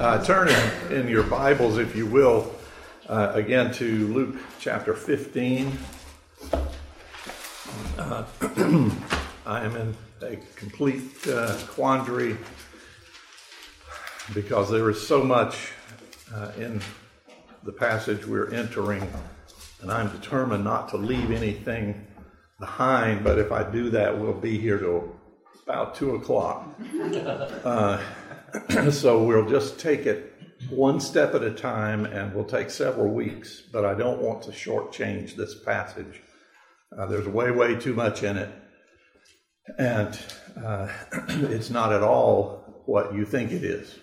Uh, turn in, in, your Bibles, if you will, uh, again to Luke chapter 15. Uh, I am in a complete uh, quandary because there is so much uh, in the passage we're entering, and I'm determined not to leave anything behind, but if I do that, we'll be here till about 2 o'clock. So we'll just take it one step at a time and we'll take several weeks, but I don't want to shortchange this passage. Uh, there's way, way too much in it. And uh, it's not at all what you think it is.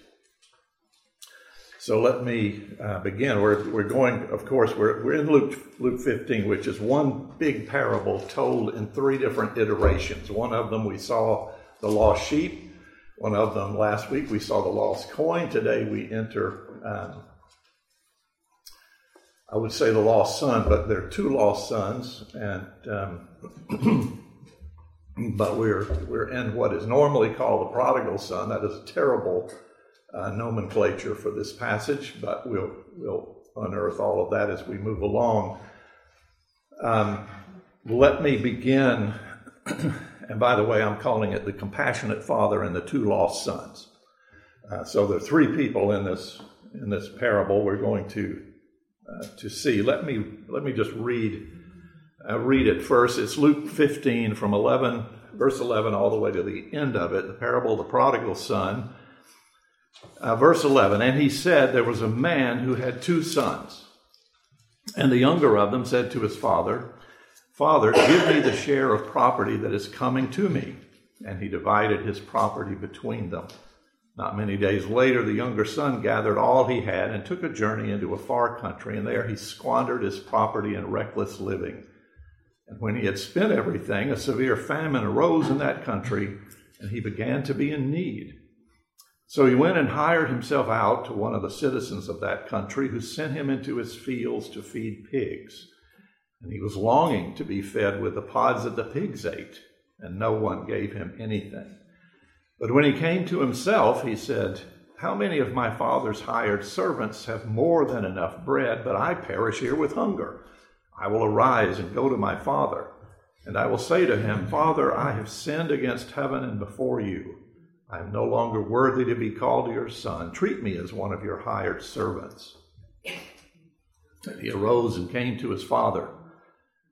So let me uh, begin. We're, we're going, of course, we're, we're in Luke, Luke 15, which is one big parable told in three different iterations. One of them we saw the lost sheep one of them last week. We saw the lost coin. Today we enter, um, I would say the lost son, but there are two lost sons, and um, but we're we're in what is normally called the prodigal son. That is a terrible uh, nomenclature for this passage, but we'll we'll unearth all of that as we move along. Um, let me begin And by the way, I'm calling it the compassionate father and the two lost sons. Uh, so there are three people in this in this parable we're going to uh, to see. Let me let me just read uh, read it first. It's Luke 15 from 11 verse 11 all the way to the end of it. The parable of the prodigal son. Uh, verse 11, and he said there was a man who had two sons, and the younger of them said to his father. Father, give me the share of property that is coming to me. And he divided his property between them. Not many days later, the younger son gathered all he had and took a journey into a far country, and there he squandered his property in reckless living. And when he had spent everything, a severe famine arose in that country, and he began to be in need. So he went and hired himself out to one of the citizens of that country, who sent him into his fields to feed pigs. And he was longing to be fed with the pods that the pigs ate, and no one gave him anything. But when he came to himself, he said, How many of my father's hired servants have more than enough bread, but I perish here with hunger? I will arise and go to my father, and I will say to him, Father, I have sinned against heaven and before you. I am no longer worthy to be called your son. Treat me as one of your hired servants. And he arose and came to his father.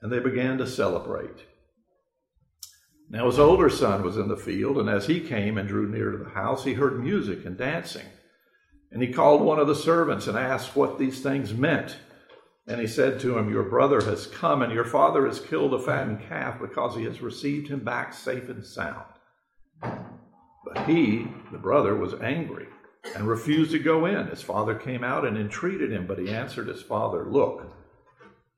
and they began to celebrate. Now his older son was in the field, and as he came and drew near to the house, he heard music and dancing. And he called one of the servants and asked what these things meant. And he said to him, Your brother has come, and your father has killed a fattened calf because he has received him back safe and sound. But he, the brother, was angry and refused to go in. His father came out and entreated him, but he answered his father, Look,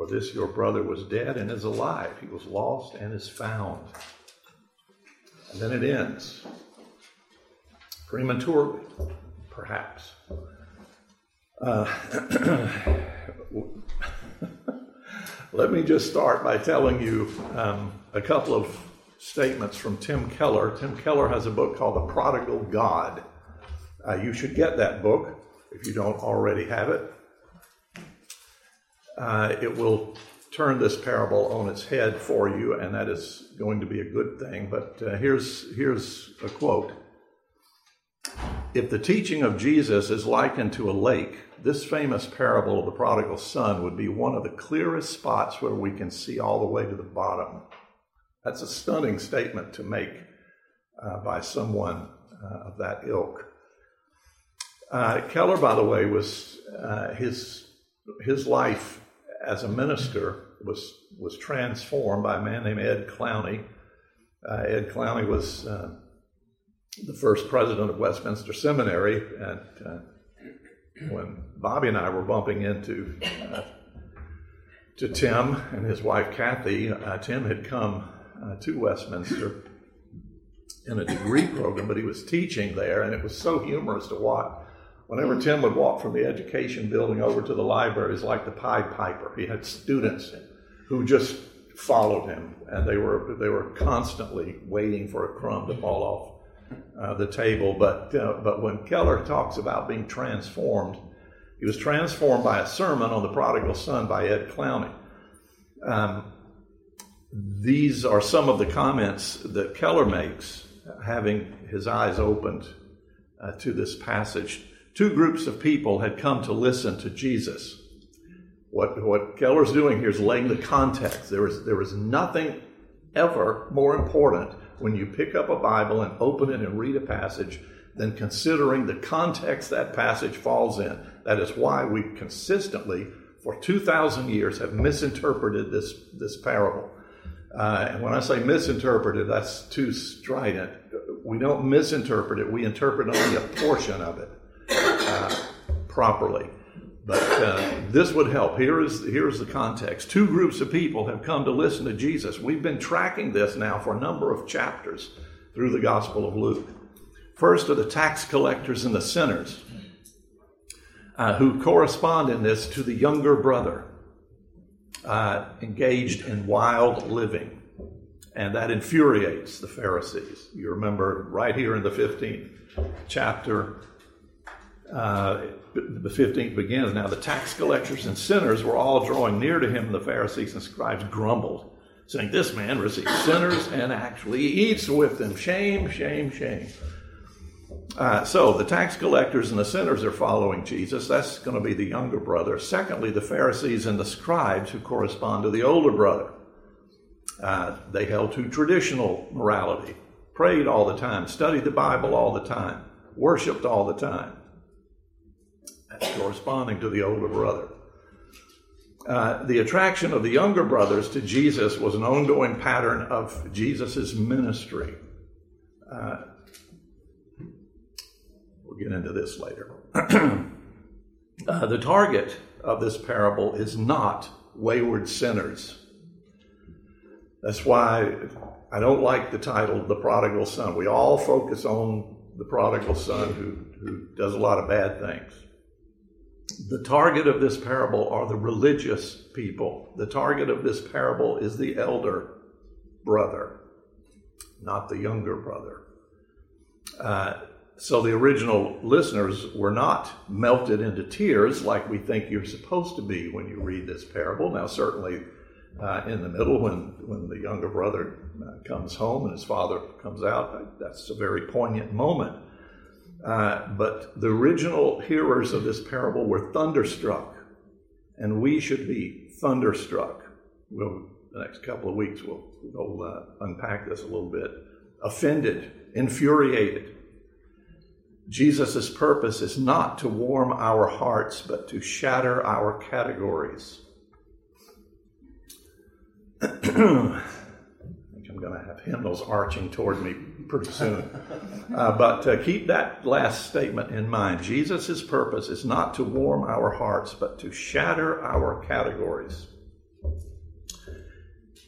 for this your brother was dead and is alive. He was lost and is found. And then it ends prematurely, perhaps. Uh, let me just start by telling you um, a couple of statements from Tim Keller. Tim Keller has a book called The Prodigal God. Uh, you should get that book if you don't already have it uh, it will turn this parable on its head for you, and that is going to be a good thing. But uh, here's, here's a quote if the teaching of Jesus is likened to a lake, this famous parable of the prodigal son would be one of the clearest spots where we can see all the way to the bottom. That's a stunning statement to make uh, by someone uh, of that ilk. Uh, Keller, by the way, was uh, his his life as a minister was was transformed by a man named Ed Clowney. Uh, Ed Clowney was uh, the first president of Westminster Seminary, and uh, when Bobby and I were bumping into uh, to Tim and his wife Kathy, uh, Tim had come uh, to Westminster in a degree program, but he was teaching there, and it was so humorous to watch. Whenever Tim would walk from the education building over to the was like the Pied Piper. He had students who just followed him, and they were they were constantly waiting for a crumb to fall off uh, the table. But, uh, but when Keller talks about being transformed, he was transformed by a sermon on the prodigal son by Ed Clowney. Um, these are some of the comments that Keller makes, having his eyes opened uh, to this passage. Two groups of people had come to listen to Jesus. What, what Keller's doing here is laying the context. There is, there is nothing ever more important when you pick up a Bible and open it and read a passage than considering the context that passage falls in. That is why we consistently, for 2,000 years, have misinterpreted this, this parable. Uh, and when I say misinterpreted, that's too strident. We don't misinterpret it, we interpret only a portion of it properly. But uh, this would help. Here is, here is the context. Two groups of people have come to listen to Jesus. We've been tracking this now for a number of chapters through the Gospel of Luke. First are the tax collectors and the sinners, uh, who correspond in this to the younger brother uh, engaged in wild living. And that infuriates the Pharisees. You remember right here in the 15th chapter, uh, the 15th begins. Now, the tax collectors and sinners were all drawing near to him, and the Pharisees and scribes grumbled, saying, This man receives sinners and actually eats with them. Shame, shame, shame. Uh, so the tax collectors and the sinners are following Jesus. That's going to be the younger brother. Secondly, the Pharisees and the scribes, who correspond to the older brother. Uh, they held to traditional morality, prayed all the time, studied the Bible all the time, worshiped all the time corresponding to the older brother. Uh, the attraction of the younger brothers to Jesus was an ongoing pattern of Jesus' ministry. Uh, we'll get into this later. uh, the target of this parable is not wayward sinners. That's why I don't like the title, The Prodigal Son. We all focus on the prodigal son who, who does a lot of bad things. The target of this parable are the religious people. The target of this parable is the elder brother, not the younger brother. Uh, so the original listeners were not melted into tears like we think you're supposed to be when you read this parable. Now, certainly uh, in the middle, when, when the younger brother uh, comes home and his father comes out, that's a very poignant moment. Uh, but the original hearers of this parable were thunderstruck, and we should be thunderstruck. We'll, the next couple of weeks, we'll, we'll uh, unpack this a little bit. Offended, infuriated. Jesus' purpose is not to warm our hearts, but to shatter our categories. I think I'm going to have hymnals arching toward me pretty soon. Uh, but uh, keep that last statement in mind. Jesus' purpose is not to warm our hearts, but to shatter our categories.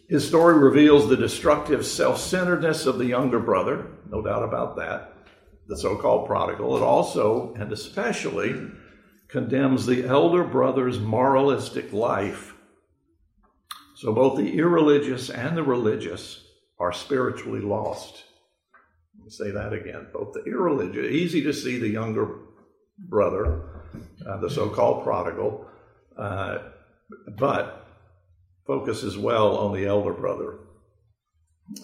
His story reveals the destructive self centeredness of the younger brother, no doubt about that, the so called prodigal. It also, and especially, condemns the elder brother's moralistic life. So both the irreligious and the religious are spiritually lost say that again. Both the irreligious, easy to see the younger brother, uh, the so called prodigal, uh, but focus as well on the elder brother.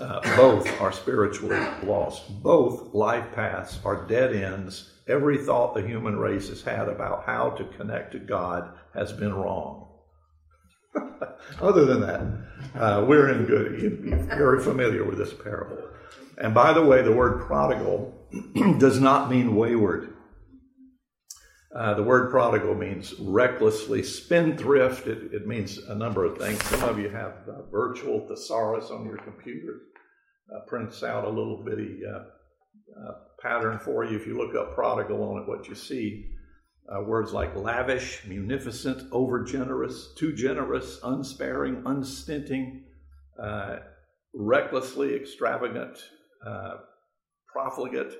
Uh, both are spiritually lost. Both life paths are dead ends Every thought the human race has had about how to connect to God has been wrong. Other than that, uh, we're in good. You're very familiar with this parable. And by the way, the word prodigal does not mean wayward. Uh, the word prodigal means recklessly spendthrift. It, it, means a number of things. Some of you have uh, virtual thesaurus on your computer. Uh, prints out a little bitty uh, uh, pattern for you. If you look up prodigal on it, what you see uh, words like lavish, munificent, overgenerous, too generous, unsparing, unstinting, recklessly extravagant, profligate,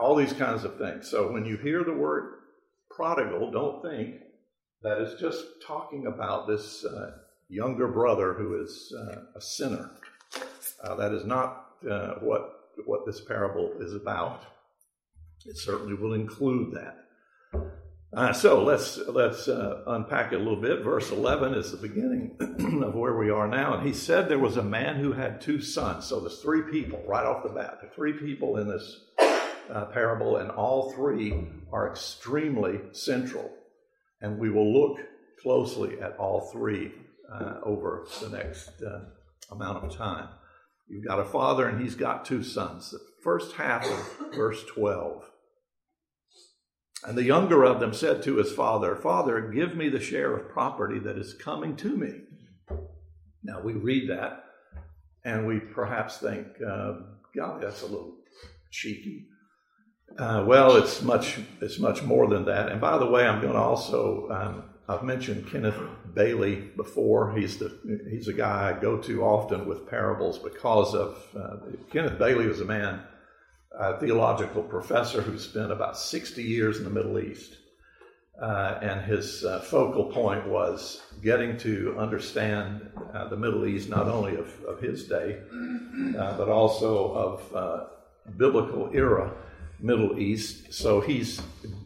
all these kinds of things. So when you hear the word prodigal, don't think that it's just talking about this uh, younger brother who is uh, a sinner. Uh, that is not uh, what what this parable is about. It certainly will include that. Uh, so let's let's uh, unpack it a little bit. Verse eleven is the beginning of where we are now, and he said there was a man who had two sons. So there's three people right off the bat. Are three people in this uh, parable, and all three are extremely central. And we will look closely at all three uh, over the next uh, amount of time. You've got a father, and he's got two sons. The first half of verse 12. And the younger of them said to his father, Father, give me the share of property that is coming to me. Now we read that and we perhaps think, uh, God, that's a little cheeky. Uh, well, it's much it's much more than that. And by the way, I'm going to also um, I've mentioned Kenneth Bailey before. He's the he's a guy I go to often with parables because of uh, Kenneth Bailey was a man, a theological professor who spent about 60 years in the Middle East. Uh, and his uh, focal point was getting to understand uh, the Middle East, not only of, of his day, uh, but also of uh, biblical era Middle East. So he's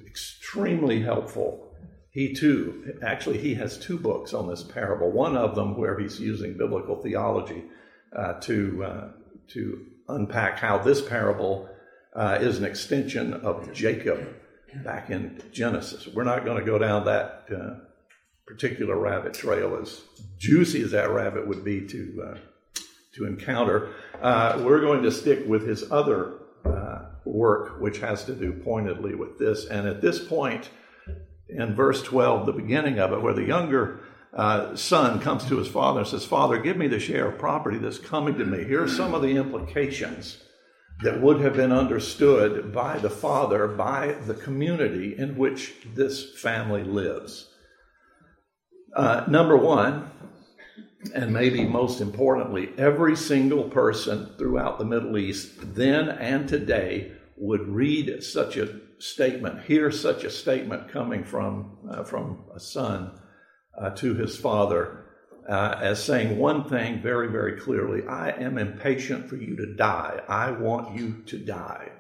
extremely helpful. He too, actually, he has two books on this parable. One of them where he's using biblical theology to to unpack how this parable uh, is an extension of Jacob back in Genesis. We're not going to go down that uh, particular rabbit trail, as juicy as that rabbit would be to uh, to encounter. Uh, we're going to stick with his other work which has to do pointedly with this. And at this point, in verse 12, the beginning of it, where the younger uh, son comes to his father and says, Father, give me the share of property that's coming to me. Here are some of the implications that would have been understood by the father, by the community in which this family lives. Uh, number one, and maybe most importantly, every single person throughout the Middle East, then and today, would read such a statement, hear such a statement coming from, uh, from a son uh, to his father, uh, as saying one thing very, very clearly I am impatient for you to die. I want you to die.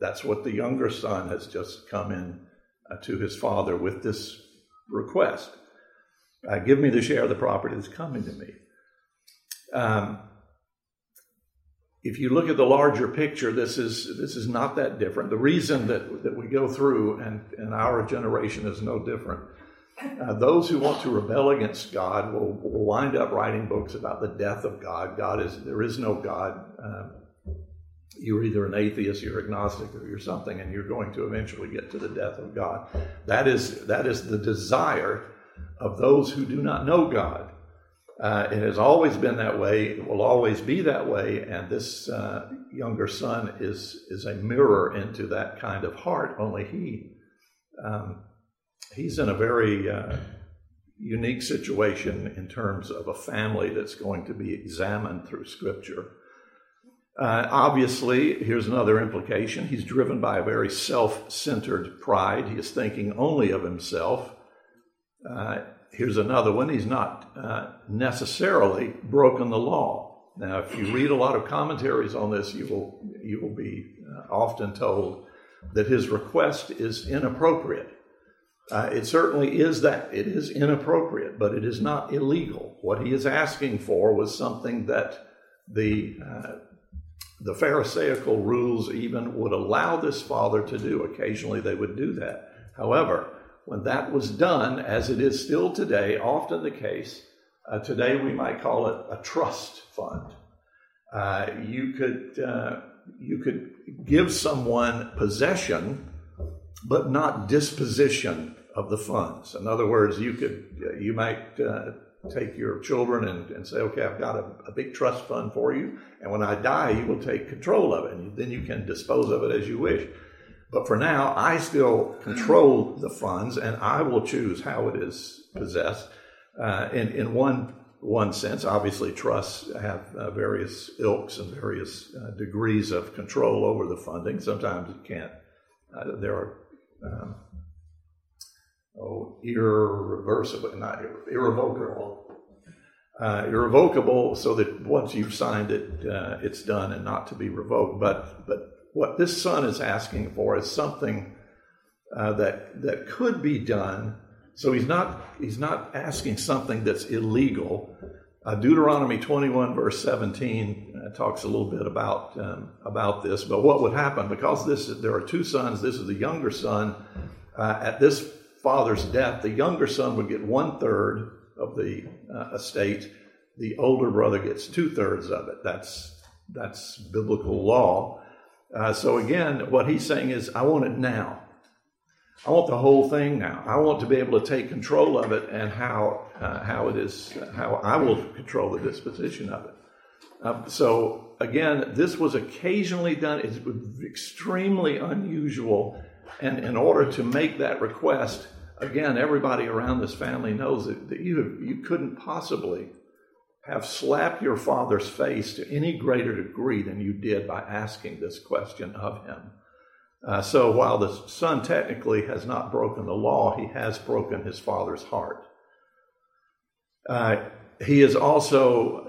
That's what the younger son has just come in uh, to his father with this request. Uh, give me the share of the property that's coming to me. Um, if you look at the larger picture, this is this is not that different. The reason that, that we go through, and, and our generation is no different. Uh, those who want to rebel against God will, will, wind up writing books about the death of God. God is there is no God. Uh, you're either an atheist, you're agnostic, or you're something, and you're going to eventually get to the death of God. That is that is the desire of those who do not know God. Uh, it has always been that way. It will always be that way. And this uh, younger son is is a mirror into that kind of heart. Only he um, he's in a very uh, unique situation in terms of a family that's going to be examined through Scripture. Uh, obviously, here's another implication. He's driven by a very self-centered pride. He is thinking only of himself. Uh, here's another one. He's not uh, necessarily broken the law. Now, if you read a lot of commentaries on this, you will you will be uh, often told that his request is inappropriate. Uh, it certainly is that it is inappropriate, but it is not illegal. What he is asking for was something that the uh, the Pharisaical rules even would allow this father to do. Occasionally they would do that. However, when that was done, as it is still today, often the case, uh, today we might call it a trust fund. Uh, you could uh, you could give someone possession, but not disposition of the funds. In other words, you could you might uh, take your children and, and, say, okay, I've got a, a, big trust fund for you, and when I die, you will take control of it, and then you can dispose of it as you wish. But for now, I still control the funds, and I will choose how it is possessed. Uh, in in one one sense, obviously, trusts have uh, various ilks and various uh, degrees of control over the funding. Sometimes it can't. Uh, there are um, oh, irreversible, not irrevocable. Uh, irrevocable, so that once you've signed it, uh, it's done and not to be revoked. But but what this son is asking for is something uh, that that could be done. So he's not he's not asking something that's illegal. Uh, Deuteronomy 21 verse 17 uh, talks a little bit about um, about this. But what would happen because this there are two sons. This is the younger son. Uh, at this father's death, the younger son would get one third of the uh, estate. The older brother gets two thirds of it. That's that's biblical law. Uh, so again, what he's saying is, I want it now. I want the whole thing now. I want to be able to take control of it and how uh, how it is how I will control the disposition of it. Uh, so again, this was occasionally done. It's extremely unusual and in order to make that request, again, everybody around this family knows that, that you, you couldn't possibly have slapped your father's face to any greater degree than you did by asking this question of him. Uh, so while the son technically has not broken the law, he has broken his father's heart. Uh, he is also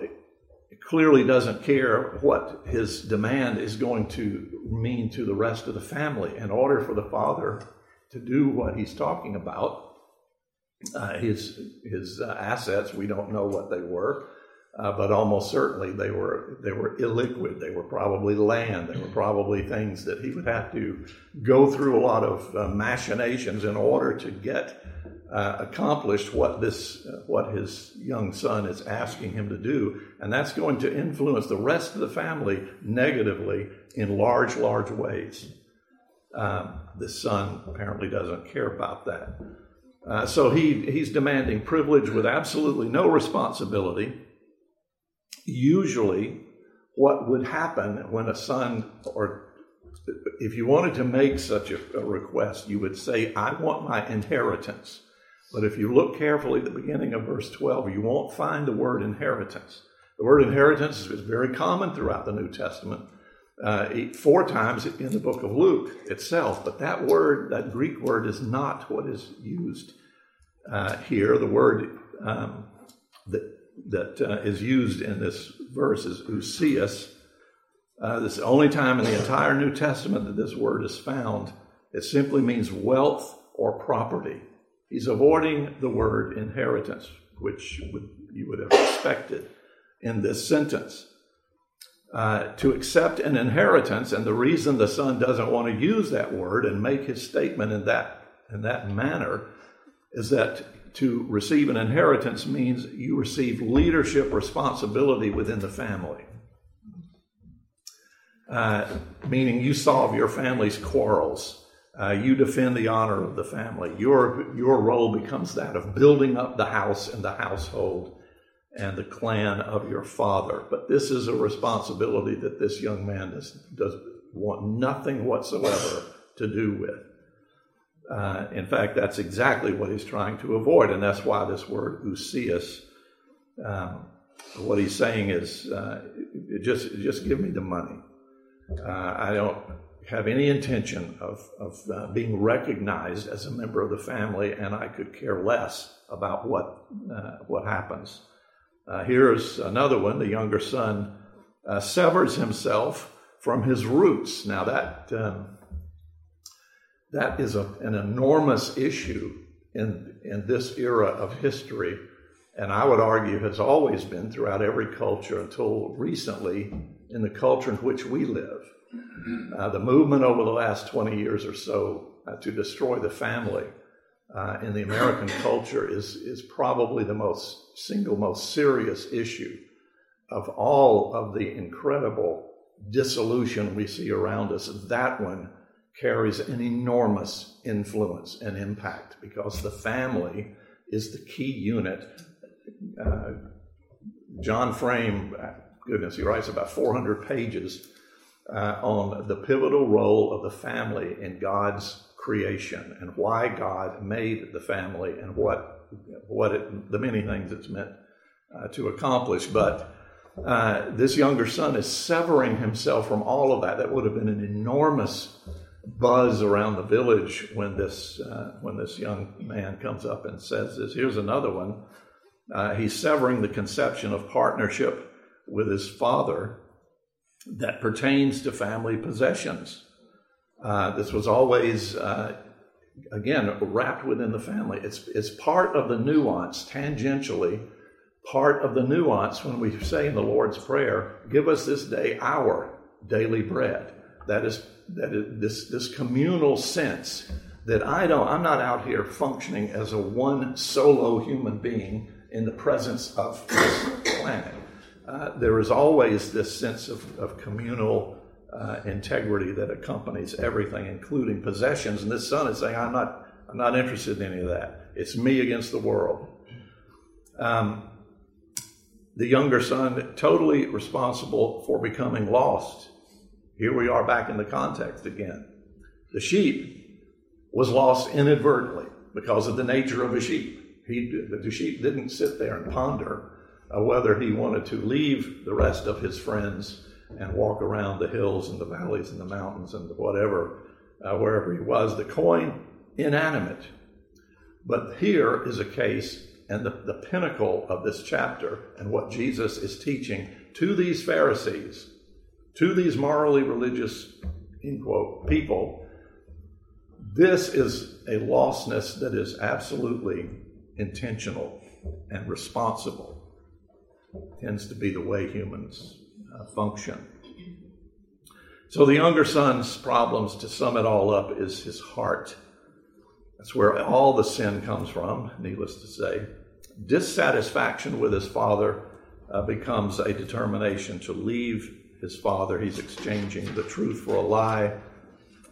clearly doesn't care what his demand is going to mean to the rest of the family. In order for the father to do what he's talking about, uh, his his uh, assets we don't know what they were, uh, but almost certainly they were they were illiquid. They were probably land. They were probably things that he would have to go through a lot of uh, machinations in order to get uh, accomplished what this uh, what his young son is asking him to do and that's going to influence the rest of the family negatively in large large ways um, the son apparently doesn't care about that. Uh, so he he's demanding privilege with absolutely no responsibility. Usually what would happen when a son or if you wanted to make such a, a request you would say i want my inheritance. But if you look carefully at the beginning of verse 12, you won't find the word inheritance. The word inheritance is very common throughout the New Testament, uh, four times in the book of Luke itself. But that word, that Greek word, is not what is used uh, here. The word um, that, that uh, is used in this verse is ousios. Uh, this is the only time in the entire New Testament that this word is found. It simply means wealth or property. He's avoiding the word inheritance, which would, you would have expected in this sentence. Uh, to accept an inheritance, and the reason the son doesn't want to use that word and make his statement in that in that manner is that to receive an inheritance means you receive leadership responsibility within the family. Uh, meaning you solve your family's quarrels uh, you defend the honor of the family. Your, your role becomes that of building up the house and the household and the clan of your father. But this is a responsibility that this young man does, does want nothing whatsoever to do with. Uh, in fact, that's exactly what he's trying to avoid, and that's why this word ousios, um, what he's saying is, uh, just just give me the money. Uh, I don't have any intention of, of uh, being recognized as a member of the family, and I could care less about what, uh, what happens. Uh, here's another one the younger son uh, severs himself from his roots. Now, that, um, that is a, an enormous issue in, in this era of history. and I would argue has always been throughout every culture until recently in the culture in which we live. Uh, the movement over the last 20 years or so uh, to destroy the family uh, in the American culture is, is probably the most single most serious issue of all of the incredible dissolution we see around us. That one carries an enormous influence and impact because the family is the key unit. Uh, John Frame, goodness, he writes about 400 pages uh, on the pivotal role of the family in God's creation and why God made the family and what what it, the many things it's meant uh, to accomplish. But uh, this younger son is severing himself from all of that. That would have been an enormous buzz around the village when this uh, when this young man comes up and says this. Here's another one. Uh, he's severing the conception of partnership with his father that pertains to family possessions. Uh, this was always, uh, again, wrapped within the family. It's, it's part of the nuance, tangentially, part of the nuance when we say in the Lord's Prayer, give us this day our daily bread. That is, that is this, this communal sense that I don't, I'm not out here functioning as a one solo human being in the presence of this planet. Uh, there is always this sense of, of communal uh, integrity that accompanies everything, including possessions. And this son is saying, I'm not, I'm not interested in any of that. It's me against the world. Um, the younger son, totally responsible for becoming lost. Here we are back in the context again. The sheep was lost inadvertently because of the nature of a sheep. He, the sheep didn't sit there and ponder uh, whether he wanted to leave the rest of his friends and walk around the hills and the valleys and the mountains and whatever, uh, wherever he was. The coin, inanimate. But here is a case and the, the pinnacle of this chapter and what Jesus is teaching to these Pharisees, to these morally religious, in quote, people. This is a lostness that is absolutely intentional and responsible. Tends to be the way humans function. So the younger son's problems, to sum it all up, is his heart. That's where all the sin comes from, needless to say. Dissatisfaction with his father uh, becomes a determination to leave his father. He's exchanging the truth for a lie.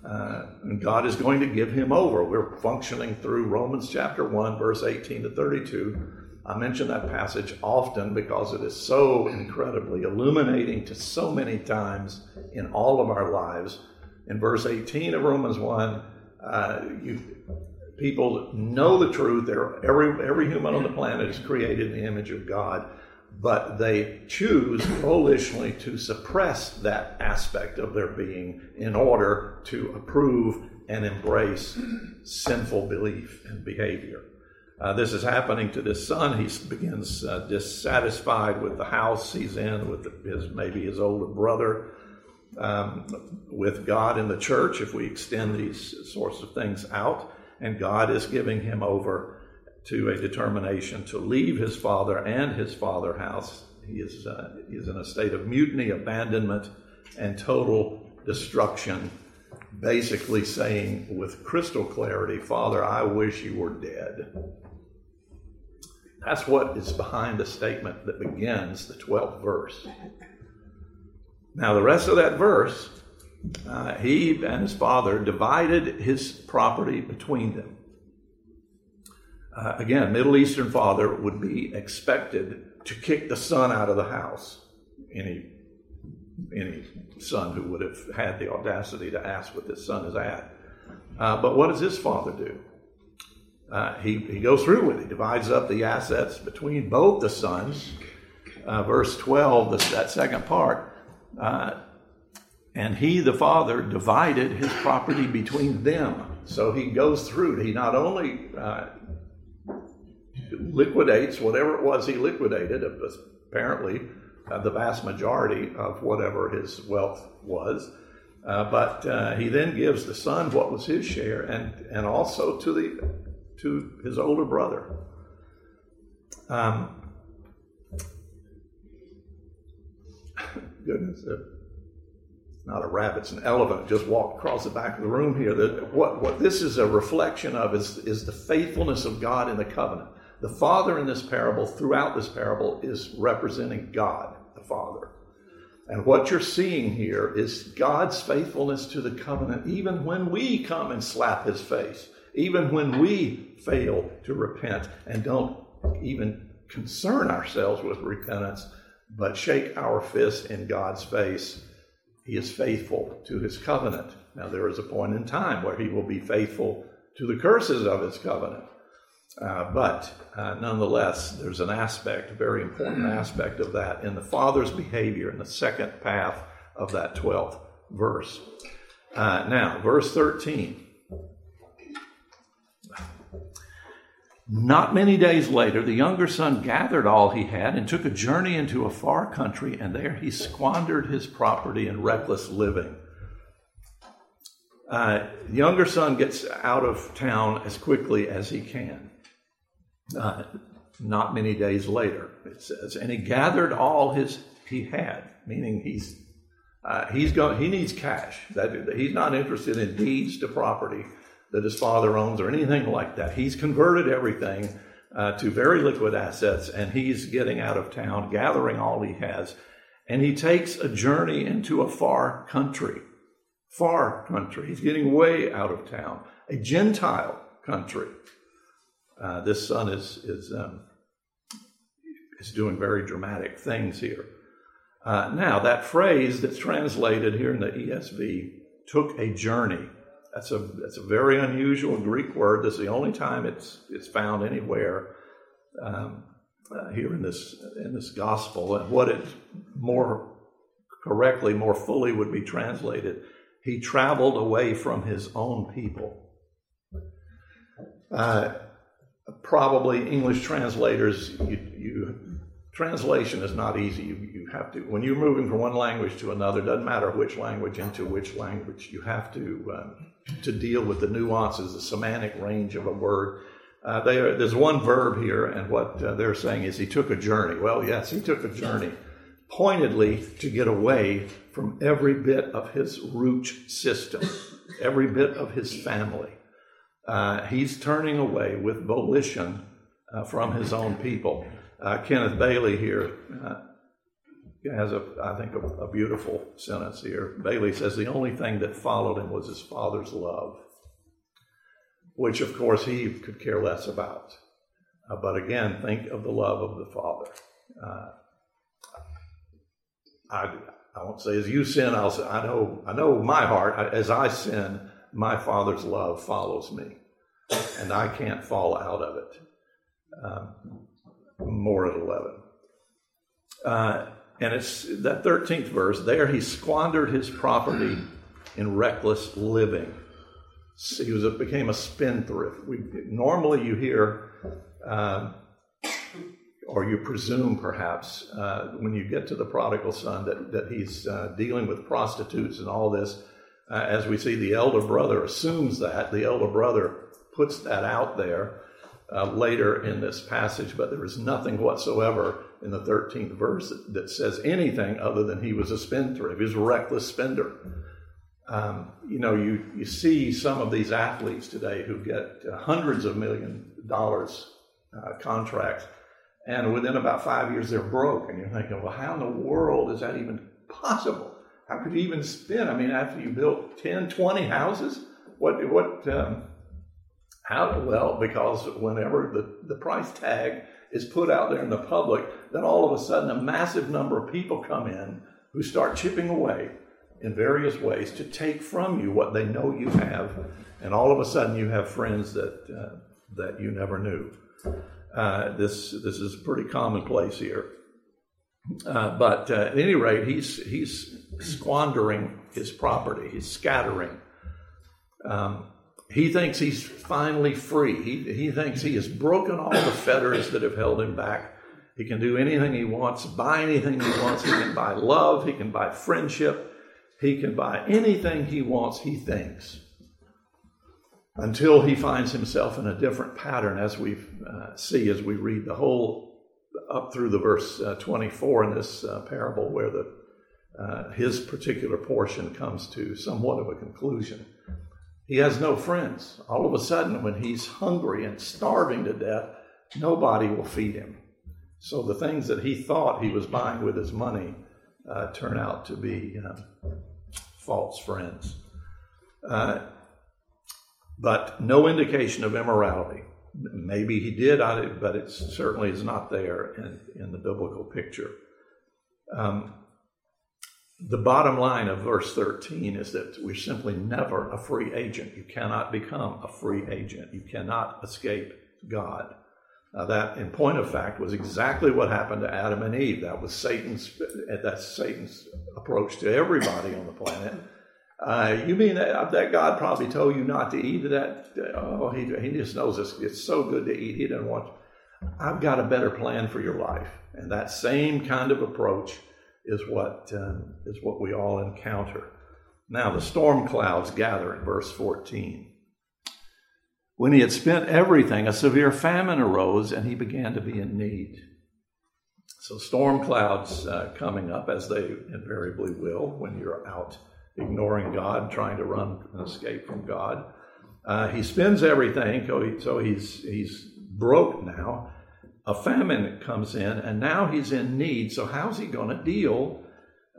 Uh, and God is going to give him over. We're functioning through Romans chapter 1, verse 18 to 32 I mention that passage often because it is so incredibly illuminating to so many times in all of our lives. In verse 18 of Romans 1, uh, you, people know the truth. Every, every human on the planet is created in the image of God, but they choose volitionally to suppress that aspect of their being in order to approve and embrace sinful belief and behavior. Uh, this is happening to this son. He begins uh, dissatisfied with the house he's in, with his maybe his older brother, um, with God in the church. If we extend these sorts of things out, and God is giving him over to a determination to leave his father and his father house. He is uh, he is in a state of mutiny, abandonment, and total destruction. Basically, saying with crystal clarity, Father, I wish you were dead. That's what is behind the statement that begins the 12th verse. Now, the rest of that verse, uh, he and his father divided his property between them. Uh, again, Middle Eastern father would be expected to kick the son out of the house. Any, any son who would have had the audacity to ask what this son is at. Uh, but what does his father do? Uh, he, he goes through with it. He divides up the assets between both the sons. Uh, verse 12, the, that second part. Uh, and he, the father, divided his property between them. So he goes through. He not only uh, liquidates whatever it was he liquidated, apparently uh, the vast majority of whatever his wealth was. Uh, but uh, he then gives the son what was his share, and and also to the to his older brother. Um, goodness, uh, not a rabbit, it's an elephant just walked across the back of the room here. That what, what this is a reflection of is, is the faithfulness of God in the covenant. The Father in this parable, throughout this parable, is representing God, the Father. And what you're seeing here is God's faithfulness to the covenant, even when we come and slap his face, even when we fail to repent and don't even concern ourselves with repentance, but shake our fist in God's face. He is faithful to his covenant. Now, there is a point in time where he will be faithful to the curses of his covenant. Uh, but uh, nonetheless, there's an aspect, a very important aspect of that in the Father's behavior in the second path of that 12th verse. Uh, now, verse 13. Not many days later, the younger son gathered all he had and took a journey into a far country, and there he squandered his property in reckless living. Uh, younger son gets out of town as quickly as he can. Uh, not many days later, it says, and he gathered all his he had, meaning he's uh, he's going he needs cash. That he's not interested in deeds to property that his father owns or anything like that. He's converted everything uh, to very liquid assets, and he's getting out of town, gathering all he has, and he takes a journey into a far country. Far country. He's getting way out of town. A Gentile country. Uh, this son is is um, is doing very dramatic things here. Uh, now, that phrase that's translated here in the ESV took a journey. That's a that's a very unusual Greek word. This is the only time it's it's found anywhere um, uh, here in this in this gospel. And what it more correctly, more fully would be translated: He traveled away from his own people. Uh, probably English translators, you, you, translation is not easy. You, you have to when you're moving from one language to another. Doesn't matter which language into which language. You have to um, to deal with the nuances, the semantic range of a word. Uh, are, there's one verb here, and what uh, they're saying is he took a journey. Well, yes, he took a journey, pointedly to get away from every bit of his root system, every bit of his family. Uh, he's turning away with volition uh, from his own people. Uh, Kenneth Bailey here uh, has a, I think, a, a, beautiful sentence here. Bailey says the only thing that followed him was his father's love, which, of course, he could care less about. Uh, but again, think of the love of the father. Uh, I, I won't say as you sin, I'll say, I know, I know my heart, as I sin, my father's love follows me, and I can't fall out of it. Um, more at 11. Uh, and it's that 13th verse there, he squandered his property in reckless living. He was a, became a spendthrift. We, normally, you hear, uh, or you presume perhaps, uh, when you get to the prodigal son, that, that he's uh, dealing with prostitutes and all this. Uh, as we see, the elder brother assumes that. The elder brother puts that out there uh, later in this passage, but there is nothing whatsoever in the 13th verse that, says anything other than he was a spendthrift. He was a reckless spender. Um, you know, you, you see some of these athletes today who get uh, hundreds of million dollars uh, contracts, and within about five years they're broke. And you're thinking, well, how in the world is that even possible? How could you even spend? I mean, after you built 10, 20 houses, what, what, um, how? Well, because whenever the, the price tag is put out there in the public, then all of a sudden a massive number of people come in who start chipping away in various ways to take from you what they know you have, and all of a sudden you have friends that uh, that you never knew. Uh, this this is pretty commonplace here. Uh, but uh, at any rate, he's he's squandering his property. He's scattering. Um, he thinks he's finally free. He, he thinks he has broken all the fetters that have held him back. He can do anything he wants, buy anything he wants. He can buy love, he can buy friendship, he can buy anything he wants, he thinks. Until he finds himself in a different pattern, as we uh, see as we read the whole up through the verse uh, 24 in this uh, parable where the uh, his particular portion comes to somewhat of a conclusion. He has no friends. All of a sudden, when he's hungry and starving to death, nobody will feed him. So the things that he thought he was buying with his money uh, turn out to be uh, false friends. Uh, but no indication of immorality. Maybe he did, but it certainly is not there in, in the biblical picture. Um, the bottom line of verse 13 is that we're simply never a free agent. You cannot become a free agent. You cannot escape God. Now that, in point of fact, was exactly what happened to Adam and Eve. That was Satan's. That's Satan's approach to everybody on the planet. Uh, you mean that, that God probably told you not to eat that? Oh, he, he just knows it's, it's so good to eat. He doesn't want. I've got a better plan for your life, and that same kind of approach is what um, is what we all encounter. Now the storm clouds gather in verse 14. When he had spent everything, a severe famine arose, and he began to be in need. So storm clouds uh, coming up, as they invariably will when you're out ignoring God, trying to run and escape from God. Uh, he spends everything, so he's he's broke now, a famine comes in, and now he's in need. So, how's he going to deal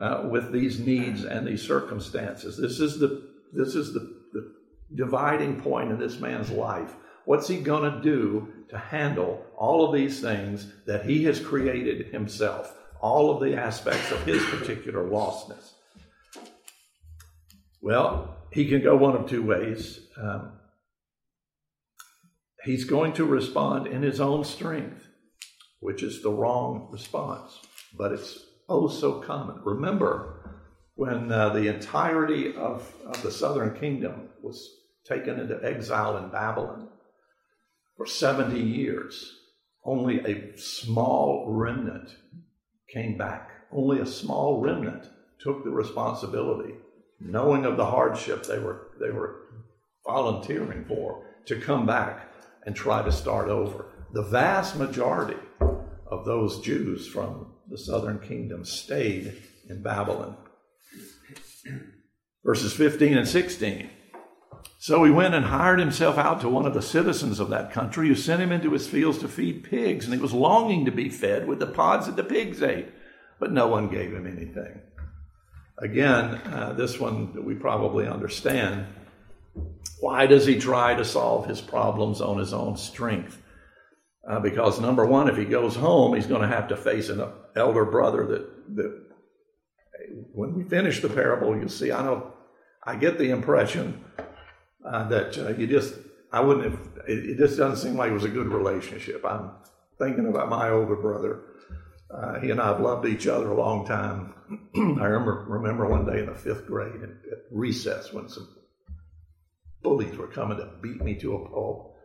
uh, with these needs and these circumstances? This is the this is the, the dividing point in this man's life. What's he going to do to handle all of these things that he has created himself? All of the aspects of his particular lostness. Well, he can go one of two ways. Um, he's going to respond in his own strength which is the wrong response, but it's oh so common. Remember when uh, the entirety of, of the southern kingdom was taken into exile in Babylon for 70 years, only a small remnant came back. Only a small remnant took the responsibility, knowing of the hardship they were, they were volunteering for, to come back and try to start over. The vast majority of those Jews from the southern kingdom stayed in Babylon. Verses 15 and 16. So he went and hired himself out to one of the citizens of that country, who sent him into his fields to feed pigs, and he was longing to be fed with the pods that the pigs ate, but no one gave him anything. Again, uh, this one we probably understand. Why does he try to solve his problems on his own strength? Uh, because number one, if he goes home, he's going to have to face an elder brother that, that when we finish the parable, you'll see, I know, I get the impression uh, that uh, you just, I wouldn't have, it, it, just doesn't seem like it was a good relationship. I'm thinking about my older brother. Uh, he and I have loved each other a long time. I remember, remember one day in the fifth grade at, at recess when some bullies were coming to beat me to a pulp.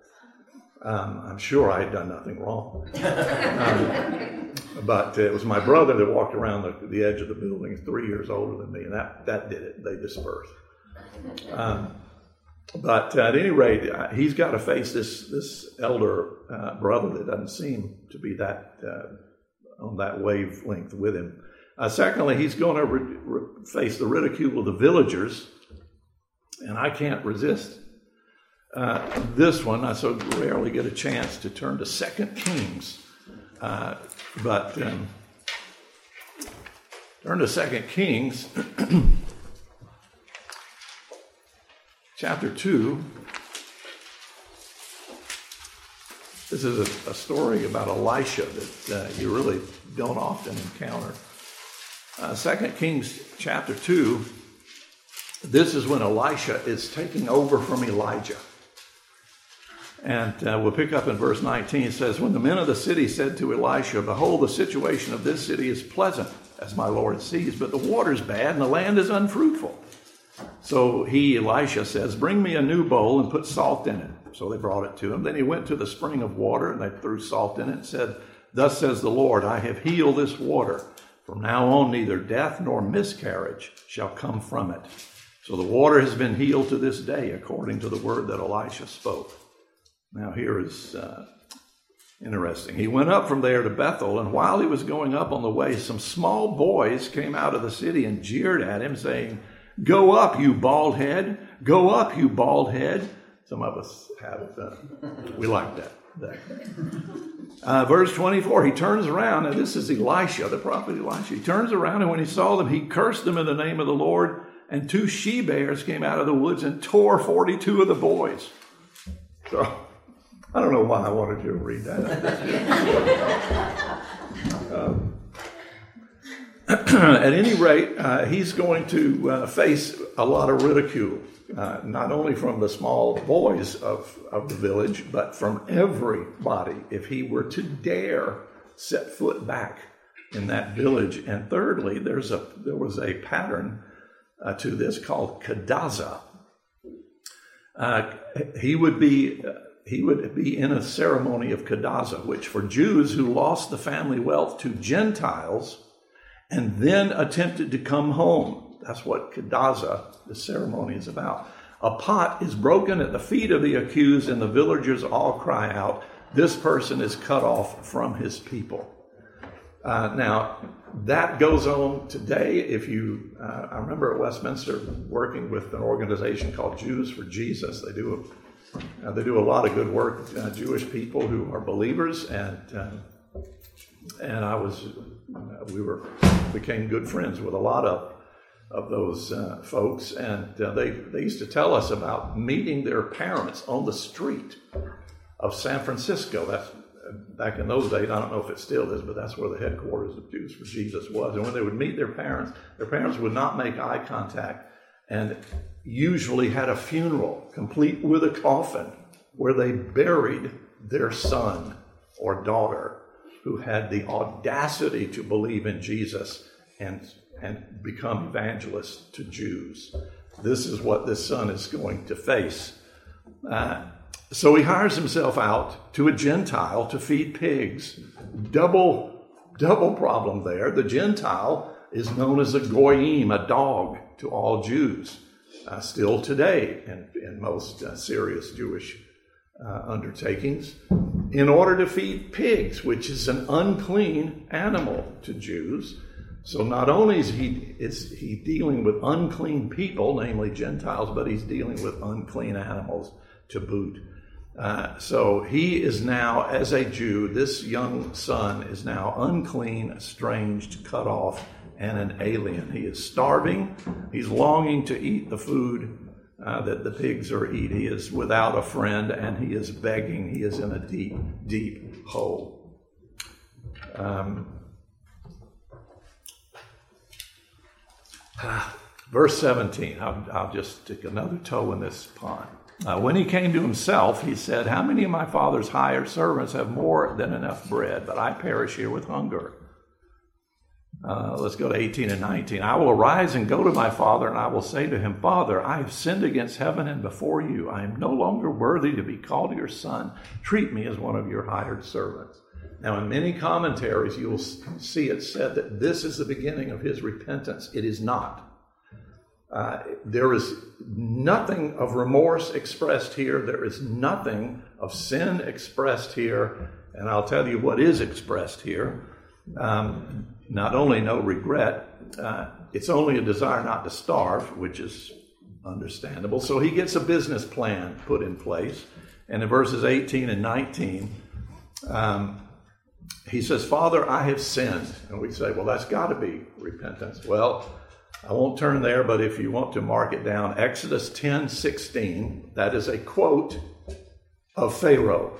Um, I'm sure I had done nothing wrong. Um, but it was my brother that walked around the, the, edge of the building, three years older than me, and that, that did it. They dispersed. Um, but at any rate, uh, he's got to face this, this elder uh, brother that doesn't seem to be that uh, on that wavelength with him. Uh, secondly, he's going to re- re- face the ridicule of the villagers, and I can't resist uh, this one, I so rarely get a chance to turn to Second Kings, uh, but um, turn to Second Kings, chapter two. This is a, a story about Elisha that uh, you really don't often encounter. Uh, Second Kings chapter two. This is when Elisha is taking over from Elijah. And uh, we'll pick up in verse 19. It says, When the men of the city said to Elisha, Behold, the situation of this city is pleasant, as my Lord sees, but the water is bad and the land is unfruitful. So he, Elisha, says, Bring me a new bowl and put salt in it. So they brought it to him. Then he went to the spring of water and they threw salt in it and said, Thus says the Lord, I have healed this water. From now on, neither death nor miscarriage shall come from it. So the water has been healed to this day, according to the word that Elisha spoke. Now, here is uh, Interesting. He went up from there to Bethel, and while he was going up on the way, some small boys came out of the city and jeered at him, saying, Go up, you bald head. Go up, you bald head. Some of us have, uh, we like that. Uh, verse 24, he turns around, and this is Elisha, the prophet Elisha. He turns around, and when he saw them, he cursed them in the name of the Lord, and two she bears came out of the woods and tore 42 of the boys. So, I don't know why I wanted you to read that. um, at any rate, uh, he's going to uh, face a lot of ridicule, uh, not only from the small boys of, of the village, but from everybody if he were to dare set foot back in that village. And thirdly, there's a, there was a pattern uh, to this called kadaza. Uh, he would be uh, he would be in a ceremony of kadaza, which for Jews who lost the family wealth to Gentiles and then attempted to come home. That's what kadaza, the ceremony, is about. A pot is broken at the feet of the accused, and the villagers all cry out, This person is cut off from his people. Uh, now, that goes on today. If you, uh, I remember at Westminster working with an organization called Jews for Jesus. They do a, uh, they do a lot of good work. Uh, Jewish people who are believers, and uh, and I was, uh, we were became good friends with a lot of of those uh, folks, and uh, they they used to tell us about meeting their parents on the street of San Francisco. That's back in those days. I don't know if it still is, but that's where the headquarters of Jews for Jesus was. And when they would meet their parents, their parents would not make eye contact, and usually had a funeral complete with a coffin where they buried their son or daughter who had the audacity to believe in Jesus and, and become evangelists to Jews. This is what this son is going to face. Uh, so he hires himself out to a Gentile to feed pigs. Double, double problem there. The Gentile is known as a goyim, a dog to all Jews, uh, still today in, in most uh, serious Jewish uh, undertakings in order to feed pigs, which is an unclean animal to Jews. So not only is he is he dealing with unclean people, namely Gentiles, but he's dealing with unclean animals to boot. Uh, so he is now, as a Jew, this young son is now unclean, estranged, cut off, and an alien. He is starving. He's longing to eat the food uh, that the pigs are eating. He is without a friend and he is begging. He is in a deep, deep hole. Um, verse 17, I'll, I'll, just stick another toe in this pond. Uh, when he came to himself, he said, How many of my father's hired servants have more than enough bread, but I perish here with hunger? Uh, let's go to 18 and 19. I will arise and go to my father, and I will say to him, Father, I have sinned against heaven and before you. I am no longer worthy to be called your son. Treat me as one of your hired servants. Now, in many commentaries, you will see it said that this is the beginning of his repentance. It is not. Uh, there is nothing of remorse expressed here. There is nothing of sin expressed here. And I'll tell you what is expressed here. Um, not only no regret, uh, it's only a desire not to starve, which is understandable. So he gets a business plan put in place. And in verses 18 and 19, um, he says, Father, I have sinned. And we say, well, that's got to be repentance. Well, I won't turn there, but if you want to mark it down, Exodus 10 16, that is a quote of Pharaoh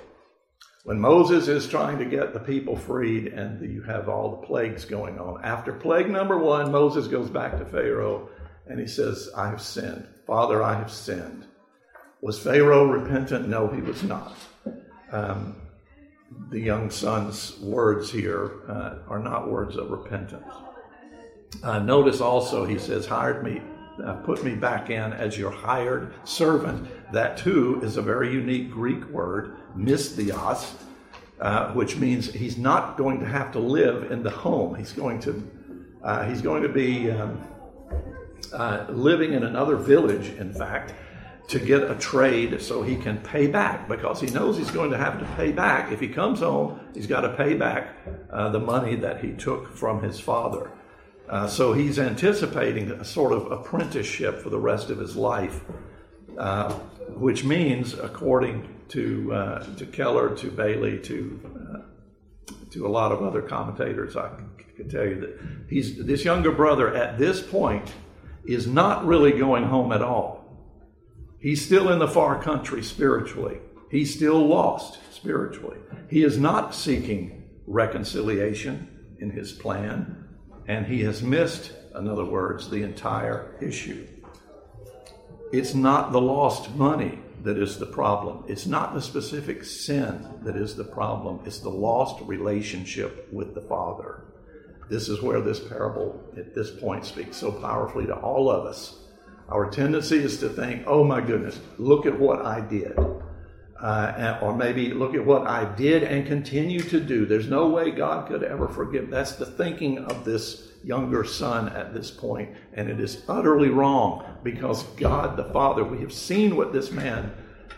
when Moses is trying to get the people freed and you have all the plagues going on. After plague number one, Moses goes back to Pharaoh and he says, I have sinned. Father, I have sinned. Was Pharaoh repentant? No, he was not. Um, the young son's words here uh, are not words of repentance. Uh, notice also, he says, hired me, uh, put me back in as your hired servant. That too is a very unique Greek word, misthios, uh, which means he's not going to have to live in the home. He's going to uh, he's going to be um, uh, living in another village, in fact, to get a trade so he can pay back because he knows he's going to have to pay back. If he comes home, he's got to pay back uh, the money that he took from his father. Uh, so he's anticipating a sort of apprenticeship for the rest of his life, uh, which means, according to uh, to Keller, to Bailey, to uh, to a lot of other commentators, I can tell you that he's this younger brother at this point is not really going home at all. He's still in the far country spiritually. He's still lost spiritually. He is not seeking reconciliation in his plan, and he has missed, in other words, the entire issue. It's not the lost money that is the problem. It's not the specific sin that is the problem. It's the lost relationship with the Father. This is where this parable at this point speaks so powerfully to all of us. Our tendency is to think, oh my goodness, look at what I did. Uh, or maybe look at what I did and continue to do. There's no way God could ever forgive. That's the thinking of this younger son at this point, and it is utterly wrong because God the Father, we have seen what this man,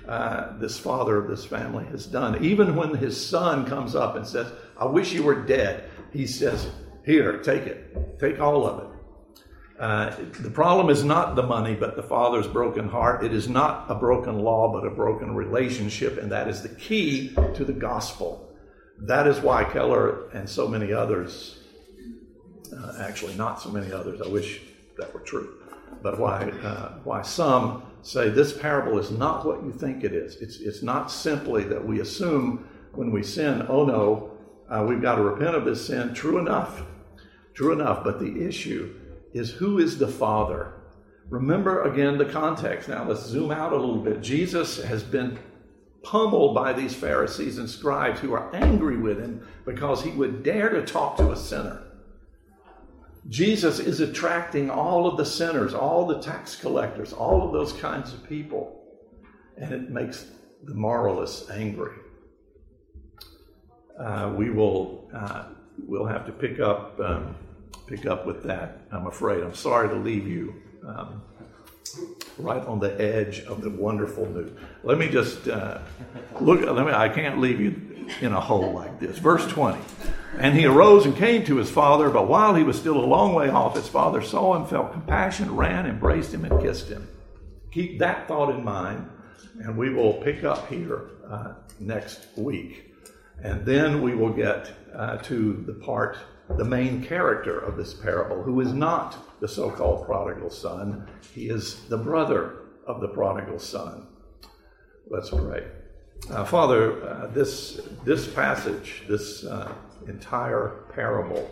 uh, this father of this family, has done. Even when his son comes up and says, I wish you were dead, he says, Here, take it, take all of it. Uh, the problem is not the money, but the father's broken heart. It is not a broken law, but a broken relationship, and that is the key to the gospel. That is why Keller and so many others, uh, actually not so many others, I wish that were true, but why uh, why some say this parable is not what you think it is. It's it's not simply that we assume when we sin, oh no, uh, we've got to repent of this sin. True enough, true enough, but the issue is who is the Father? Remember again the context. Now let's zoom out a little bit. Jesus has been pummeled by these Pharisees and scribes who are angry with him because he would dare to talk to a sinner. Jesus is attracting all of the sinners, all the tax collectors, all of those kinds of people, and it makes the moralists angry. Uh, we will uh, we'll have to pick up um, pick up with that, I'm afraid. I'm sorry to leave you um, right on the edge of the wonderful news. Let me just uh, look, let me, I can't leave you in a hole like this. Verse 20. And he arose and came to his father, but while he was still a long way off, his father saw him, felt compassion, ran, embraced him, and kissed him. Keep that thought in mind, and we will pick up here uh, next week. And then we will get uh, to the part the main character of this parable, who is not the so called prodigal son. He is the brother of the prodigal son. Let's pray. Uh, Father, uh, this, this passage, this uh, entire parable,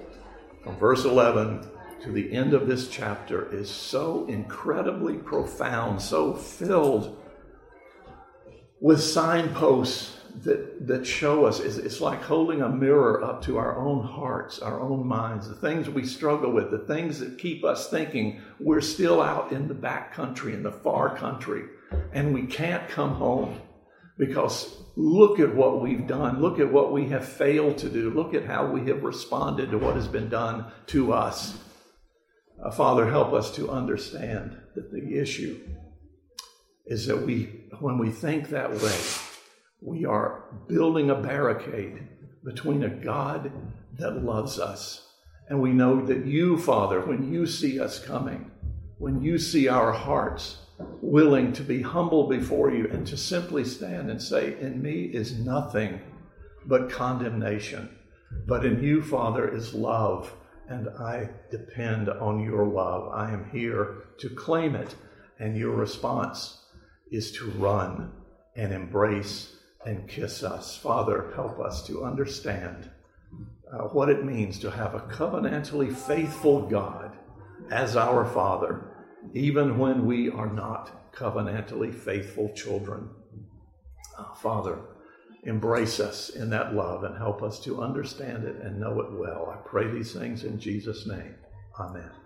from verse 11 to the end of this chapter, is so incredibly profound, so filled with signposts that, that show us is it's like holding a mirror up to our own hearts, our own minds, the things we struggle with, the things that keep us thinking we're still out in the back country, in the far country, and we can't come home because look at what we've done. Look at what we have failed to do. Look at how we have responded to what has been done to us. Uh, Father, help us to understand that the issue is that we, when we think that way, we are building a barricade between a God that loves us. And we know that you, Father, when you see us coming, when you see our hearts willing to be humble before you and to simply stand and say, In me is nothing but condemnation, but in you, Father, is love, and I depend on your love. I am here to claim it, and your response is to run and embrace and kiss us. Father, help us to understand uh, what it means to have a covenantally faithful God as our Father, even when we are not covenantally faithful children. Uh, Father, embrace us in that love and help us to understand it and know it well. I pray these things in Jesus' name. Amen.